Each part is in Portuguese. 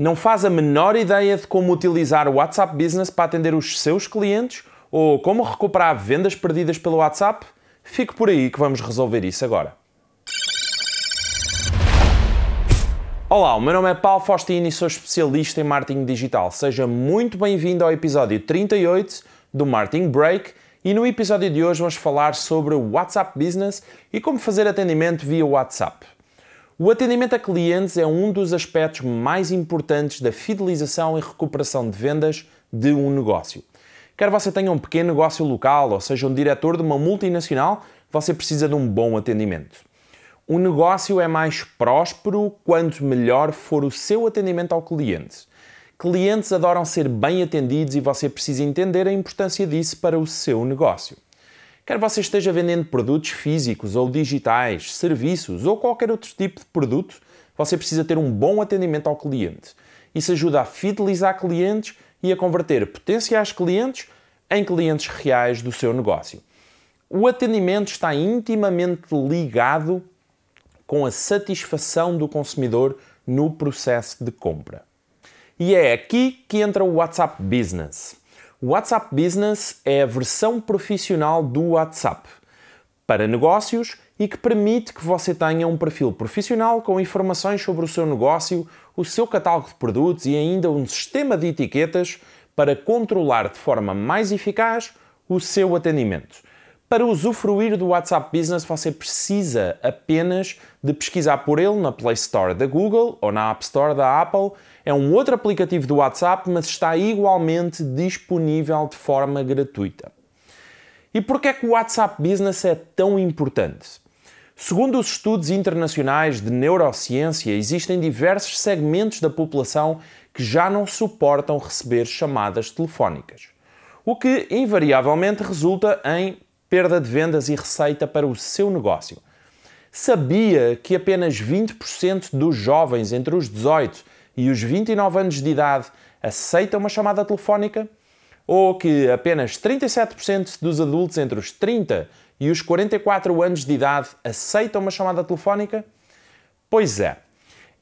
Não faz a menor ideia de como utilizar o WhatsApp Business para atender os seus clientes ou como recuperar vendas perdidas pelo WhatsApp? Fique por aí que vamos resolver isso agora. Olá, o meu nome é Paulo Faustino e sou especialista em marketing digital. Seja muito bem-vindo ao episódio 38 do Marketing Break e no episódio de hoje vamos falar sobre o WhatsApp Business e como fazer atendimento via WhatsApp. O atendimento a clientes é um dos aspectos mais importantes da fidelização e recuperação de vendas de um negócio. Quer você tenha um pequeno negócio local ou seja um diretor de uma multinacional, você precisa de um bom atendimento. O negócio é mais próspero quanto melhor for o seu atendimento ao cliente. Clientes adoram ser bem atendidos e você precisa entender a importância disso para o seu negócio. Quer você esteja vendendo produtos físicos ou digitais, serviços ou qualquer outro tipo de produto, você precisa ter um bom atendimento ao cliente. Isso ajuda a fidelizar clientes e a converter potenciais clientes em clientes reais do seu negócio. O atendimento está intimamente ligado com a satisfação do consumidor no processo de compra. E é aqui que entra o WhatsApp Business. O WhatsApp Business é a versão profissional do WhatsApp para negócios e que permite que você tenha um perfil profissional com informações sobre o seu negócio, o seu catálogo de produtos e ainda um sistema de etiquetas para controlar de forma mais eficaz o seu atendimento. Para usufruir do WhatsApp Business, você precisa apenas de pesquisar por ele na Play Store da Google ou na App Store da Apple. É um outro aplicativo do WhatsApp, mas está igualmente disponível de forma gratuita. E por que é que o WhatsApp Business é tão importante? Segundo os estudos internacionais de neurociência, existem diversos segmentos da população que já não suportam receber chamadas telefónicas, o que invariavelmente resulta em perda de vendas e receita para o seu negócio. Sabia que apenas 20% dos jovens entre os 18 e os 29 anos de idade aceitam uma chamada telefónica? Ou que apenas 37% dos adultos entre os 30 e os 44 anos de idade aceitam uma chamada telefónica? Pois é.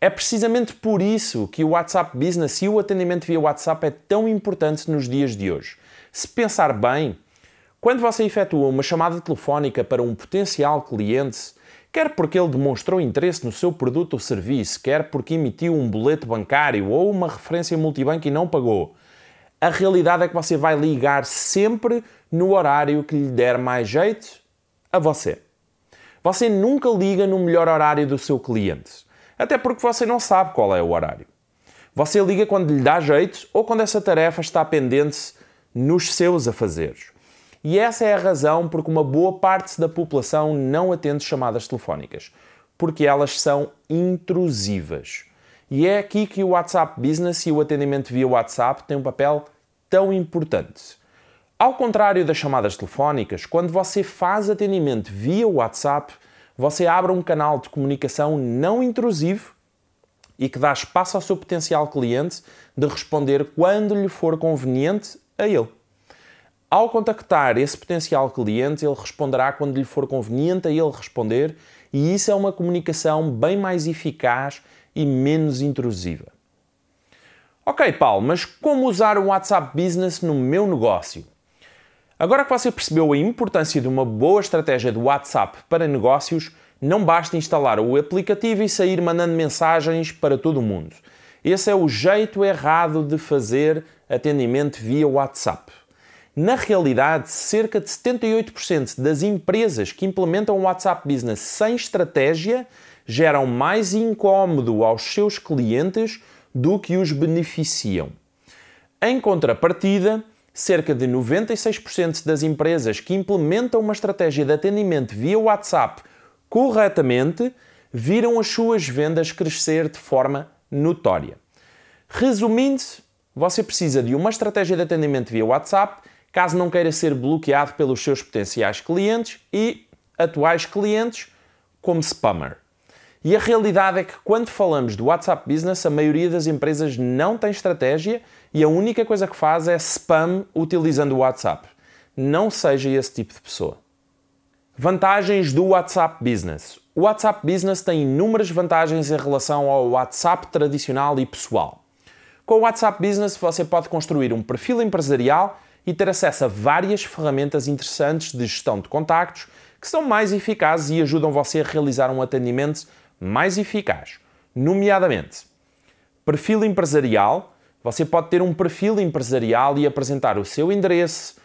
É precisamente por isso que o WhatsApp Business e o atendimento via WhatsApp é tão importante nos dias de hoje. Se pensar bem, quando você efetua uma chamada telefónica para um potencial cliente, quer porque ele demonstrou interesse no seu produto ou serviço, quer porque emitiu um boleto bancário ou uma referência multibanco e não pagou, a realidade é que você vai ligar sempre no horário que lhe der mais jeito a você. Você nunca liga no melhor horário do seu cliente, até porque você não sabe qual é o horário. Você liga quando lhe dá jeito ou quando essa tarefa está pendente nos seus afazeres. E essa é a razão porque uma boa parte da população não atende chamadas telefónicas, porque elas são intrusivas. E é aqui que o WhatsApp Business e o atendimento via WhatsApp têm um papel tão importante. Ao contrário das chamadas telefónicas, quando você faz atendimento via WhatsApp, você abre um canal de comunicação não intrusivo e que dá espaço ao seu potencial cliente de responder quando lhe for conveniente a ele. Ao contactar esse potencial cliente, ele responderá quando lhe for conveniente a ele responder, e isso é uma comunicação bem mais eficaz e menos intrusiva. Ok, Paulo, mas como usar o WhatsApp Business no meu negócio? Agora que você percebeu a importância de uma boa estratégia de WhatsApp para negócios, não basta instalar o aplicativo e sair mandando mensagens para todo mundo. Esse é o jeito errado de fazer atendimento via WhatsApp. Na realidade, cerca de 78% das empresas que implementam o WhatsApp Business sem estratégia geram mais incômodo aos seus clientes do que os beneficiam. Em contrapartida, cerca de 96% das empresas que implementam uma estratégia de atendimento via WhatsApp corretamente viram as suas vendas crescer de forma notória. Resumindo, você precisa de uma estratégia de atendimento via WhatsApp caso não queira ser bloqueado pelos seus potenciais clientes e atuais clientes como spammer. E a realidade é que quando falamos do WhatsApp Business, a maioria das empresas não tem estratégia e a única coisa que faz é spam utilizando o WhatsApp. Não seja esse tipo de pessoa. Vantagens do WhatsApp Business. O WhatsApp Business tem inúmeras vantagens em relação ao WhatsApp tradicional e pessoal. Com o WhatsApp Business você pode construir um perfil empresarial e ter acesso a várias ferramentas interessantes de gestão de contactos que são mais eficazes e ajudam você a realizar um atendimento mais eficaz. Nomeadamente, perfil empresarial. Você pode ter um perfil empresarial e apresentar o seu endereço,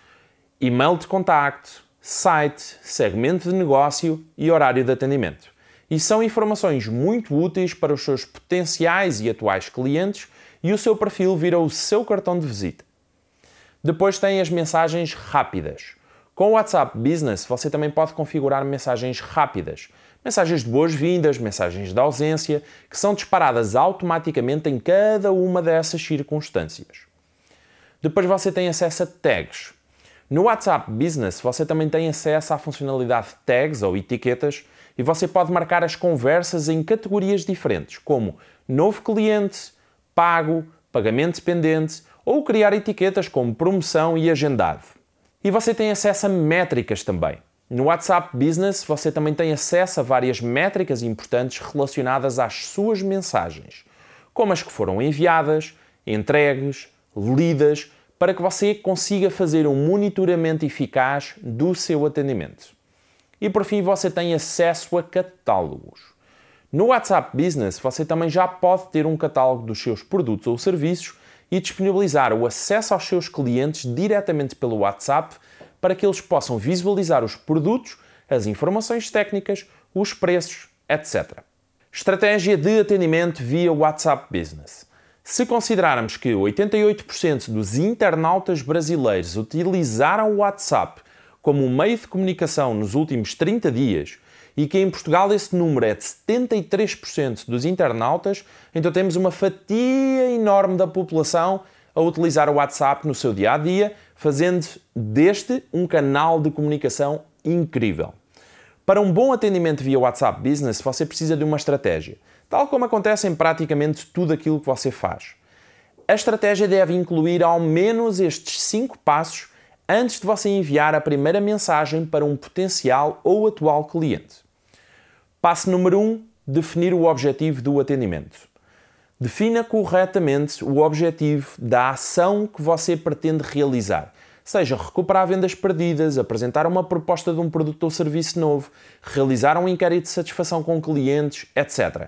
e-mail de contacto, site, segmento de negócio e horário de atendimento. E são informações muito úteis para os seus potenciais e atuais clientes e o seu perfil vira o seu cartão de visita. Depois tem as mensagens rápidas. Com o WhatsApp Business você também pode configurar mensagens rápidas, mensagens de boas-vindas, mensagens de ausência, que são disparadas automaticamente em cada uma dessas circunstâncias. Depois você tem acesso a tags. No WhatsApp Business você também tem acesso à funcionalidade tags ou etiquetas e você pode marcar as conversas em categorias diferentes, como novo cliente, pago, pagamento dependente ou criar etiquetas como promoção e agendado. E você tem acesso a métricas também. No WhatsApp Business você também tem acesso a várias métricas importantes relacionadas às suas mensagens, como as que foram enviadas, entregues, lidas, para que você consiga fazer um monitoramento eficaz do seu atendimento. E por fim, você tem acesso a catálogos. No WhatsApp Business, você também já pode ter um catálogo dos seus produtos ou serviços e disponibilizar o acesso aos seus clientes diretamente pelo WhatsApp para que eles possam visualizar os produtos, as informações técnicas, os preços, etc. Estratégia de atendimento via WhatsApp Business. Se considerarmos que 88% dos internautas brasileiros utilizaram o WhatsApp como meio de comunicação nos últimos 30 dias e que em Portugal esse número é de 73% dos internautas, então temos uma fatia enorme da população a utilizar o WhatsApp no seu dia a dia, fazendo deste um canal de comunicação incrível. Para um bom atendimento via WhatsApp Business, você precisa de uma estratégia, tal como acontece em praticamente tudo aquilo que você faz. A estratégia deve incluir ao menos estes cinco passos antes de você enviar a primeira mensagem para um potencial ou atual cliente. Passo número 1: um, definir o objetivo do atendimento. Defina corretamente o objetivo da ação que você pretende realizar. Seja recuperar vendas perdidas, apresentar uma proposta de um produto ou serviço novo, realizar um inquérito de satisfação com clientes, etc.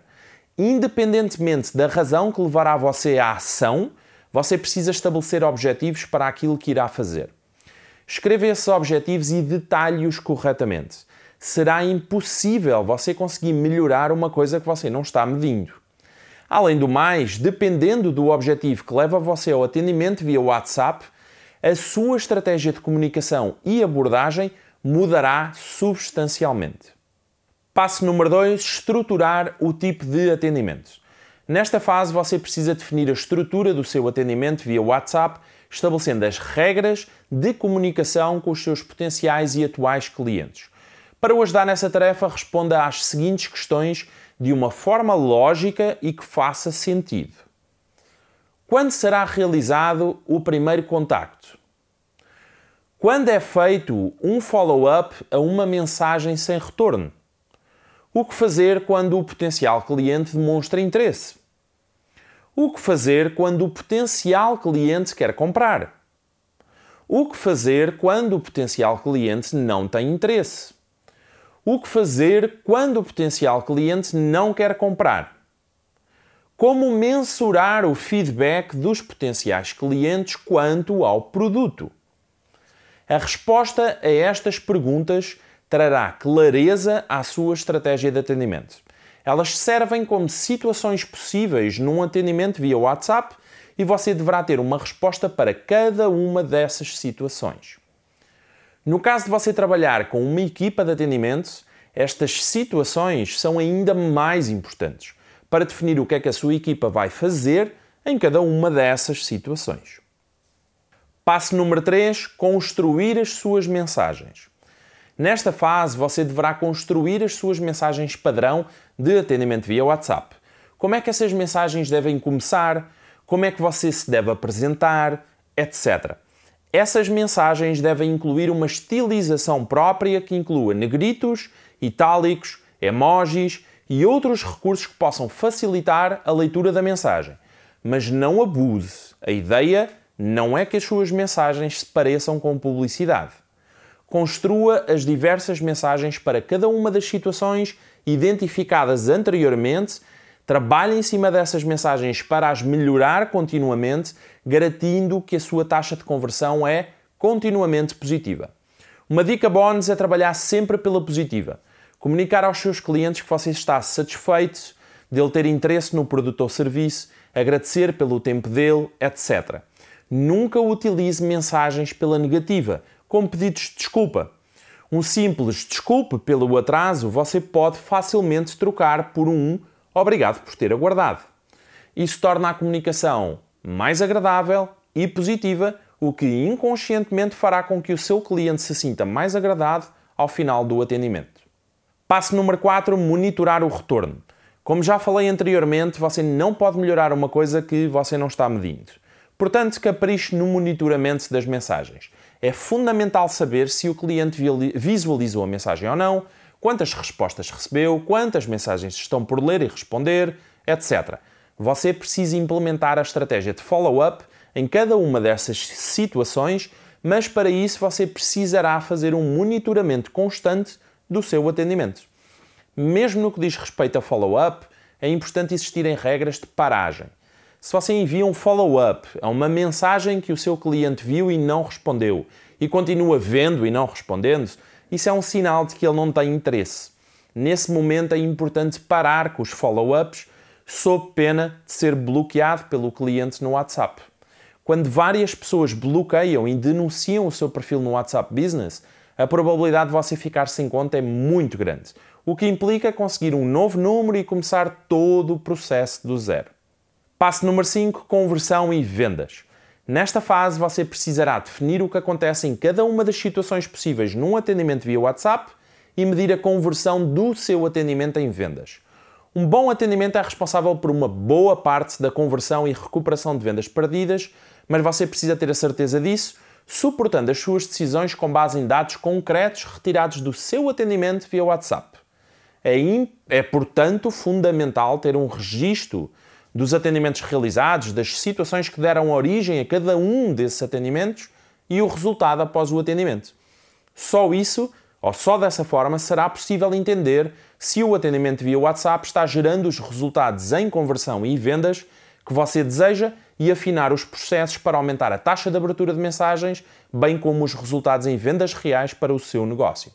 Independentemente da razão que levará você à ação, você precisa estabelecer objetivos para aquilo que irá fazer. Escreva esses objetivos e detalhe-os corretamente será impossível você conseguir melhorar uma coisa que você não está medindo. Além do mais, dependendo do objetivo que leva você ao atendimento via WhatsApp, a sua estratégia de comunicação e abordagem mudará substancialmente. Passo número 2: estruturar o tipo de atendimento. Nesta fase, você precisa definir a estrutura do seu atendimento via WhatsApp, estabelecendo as regras de comunicação com os seus potenciais e atuais clientes. Para o ajudar nessa tarefa, responda às seguintes questões de uma forma lógica e que faça sentido. Quando será realizado o primeiro contacto? Quando é feito um follow-up a uma mensagem sem retorno? O que fazer quando o potencial cliente demonstra interesse? O que fazer quando o potencial cliente quer comprar? O que fazer quando o potencial cliente não tem interesse? O que fazer quando o potencial cliente não quer comprar? Como mensurar o feedback dos potenciais clientes quanto ao produto? A resposta a estas perguntas trará clareza à sua estratégia de atendimento. Elas servem como situações possíveis num atendimento via WhatsApp e você deverá ter uma resposta para cada uma dessas situações. No caso de você trabalhar com uma equipa de atendimento, estas situações são ainda mais importantes para definir o que é que a sua equipa vai fazer em cada uma dessas situações. Passo número 3: construir as suas mensagens. Nesta fase, você deverá construir as suas mensagens padrão de atendimento via WhatsApp. Como é que essas mensagens devem começar? Como é que você se deve apresentar? Etc. Essas mensagens devem incluir uma estilização própria que inclua negritos, itálicos, emojis e outros recursos que possam facilitar a leitura da mensagem. mas não abuse. A ideia não é que as suas mensagens se pareçam com publicidade. Construa as diversas mensagens para cada uma das situações identificadas anteriormente. Trabalhe em cima dessas mensagens para as melhorar continuamente, garantindo que a sua taxa de conversão é continuamente positiva. Uma dica bónus é trabalhar sempre pela positiva. Comunicar aos seus clientes que você está satisfeito dele ter interesse no produto ou serviço, agradecer pelo tempo dele, etc. Nunca utilize mensagens pela negativa, como pedidos de desculpa. Um simples desculpe pelo atraso você pode facilmente trocar por um obrigado por ter aguardado. Isso torna a comunicação mais agradável e positiva, o que inconscientemente fará com que o seu cliente se sinta mais agradado ao final do atendimento. Passo número 4: monitorar o retorno. Como já falei anteriormente, você não pode melhorar uma coisa que você não está medindo. Portanto, capriche no monitoramento das mensagens. É fundamental saber se o cliente visualizou a mensagem ou não, quantas respostas recebeu, quantas mensagens estão por ler e responder, etc. Você precisa implementar a estratégia de follow-up em cada uma dessas situações, mas para isso você precisará fazer um monitoramento constante do seu atendimento. Mesmo no que diz respeito a follow-up, é importante existirem regras de paragem. Se você envia um follow-up a uma mensagem que o seu cliente viu e não respondeu e continua vendo e não respondendo, isso é um sinal de que ele não tem interesse. Nesse momento é importante parar com os follow-ups sob pena de ser bloqueado pelo cliente no WhatsApp. Quando várias pessoas bloqueiam e denunciam o seu perfil no WhatsApp Business, a probabilidade de você ficar sem conta é muito grande, o que implica conseguir um novo número e começar todo o processo do zero. Passo número 5: conversão e vendas. Nesta fase, você precisará definir o que acontece em cada uma das situações possíveis num atendimento via WhatsApp e medir a conversão do seu atendimento em vendas. Um bom atendimento é responsável por uma boa parte da conversão e recuperação de vendas perdidas, mas você precisa ter a certeza disso, suportando as suas decisões com base em dados concretos retirados do seu atendimento via WhatsApp. É, é portanto, fundamental ter um registro dos atendimentos realizados, das situações que deram origem a cada um desses atendimentos e o resultado após o atendimento. Só isso, ou só dessa forma, será possível entender se o atendimento via WhatsApp está gerando os resultados em conversão e vendas que você deseja e afinar os processos para aumentar a taxa de abertura de mensagens, bem como os resultados em vendas reais para o seu negócio.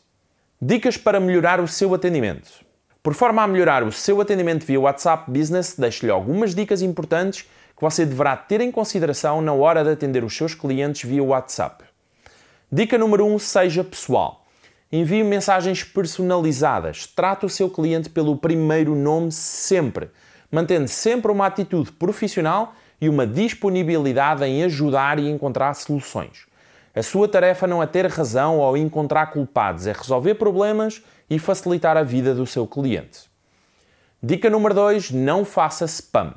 Dicas para melhorar o seu atendimento. Por forma a melhorar o seu atendimento via WhatsApp Business, deixo-lhe algumas dicas importantes que você deverá ter em consideração na hora de atender os seus clientes via WhatsApp. Dica número 1: um, seja pessoal. Envie mensagens personalizadas. Trate o seu cliente pelo primeiro nome sempre, mantendo sempre uma atitude profissional e uma disponibilidade em ajudar e encontrar soluções. A sua tarefa não é ter razão ou encontrar culpados, é resolver problemas e facilitar a vida do seu cliente. Dica número 2: não faça spam.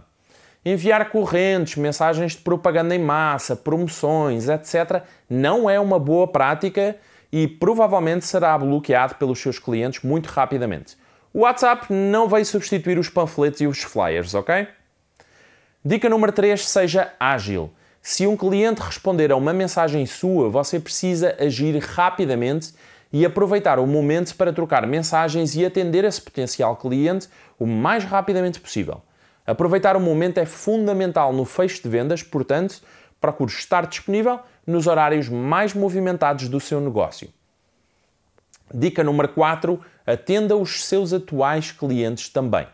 Enviar correntes, mensagens de propaganda em massa, promoções, etc., não é uma boa prática e provavelmente será bloqueado pelos seus clientes muito rapidamente. O WhatsApp não vai substituir os panfletos e os flyers, ok? Dica número 3: seja ágil. Se um cliente responder a uma mensagem sua, você precisa agir rapidamente e aproveitar o momento para trocar mensagens e atender esse potencial cliente o mais rapidamente possível. Aproveitar o momento é fundamental no fecho de vendas, portanto, procure estar disponível nos horários mais movimentados do seu negócio. Dica número 4: atenda os seus atuais clientes também.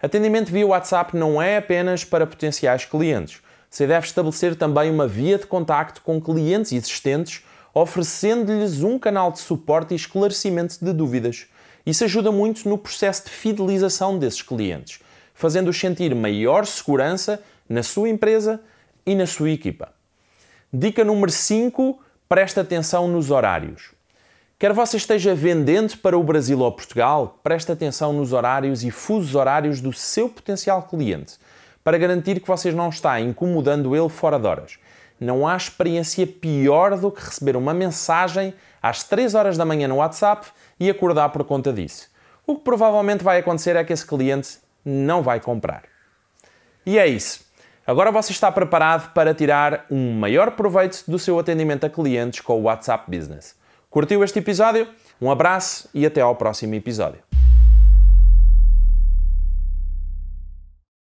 Atendimento via WhatsApp não é apenas para potenciais clientes. Você deve estabelecer também uma via de contacto com clientes existentes oferecendo-lhes um canal de suporte e esclarecimento de dúvidas. Isso ajuda muito no processo de fidelização desses clientes, fazendo-os sentir maior segurança na sua empresa e na sua equipa. Dica número 5: preste atenção nos horários. Quer você esteja vendendo para o Brasil ou Portugal, preste atenção nos horários e fusos horários do seu potencial cliente, para garantir que vocês não está incomodando ele fora de horas não há experiência pior do que receber uma mensagem às 3 horas da manhã no WhatsApp e acordar por conta disso. O que provavelmente vai acontecer é que esse cliente não vai comprar. E é isso. Agora você está preparado para tirar um maior proveito do seu atendimento a clientes com o WhatsApp Business. Curtiu este episódio? Um abraço e até ao próximo episódio.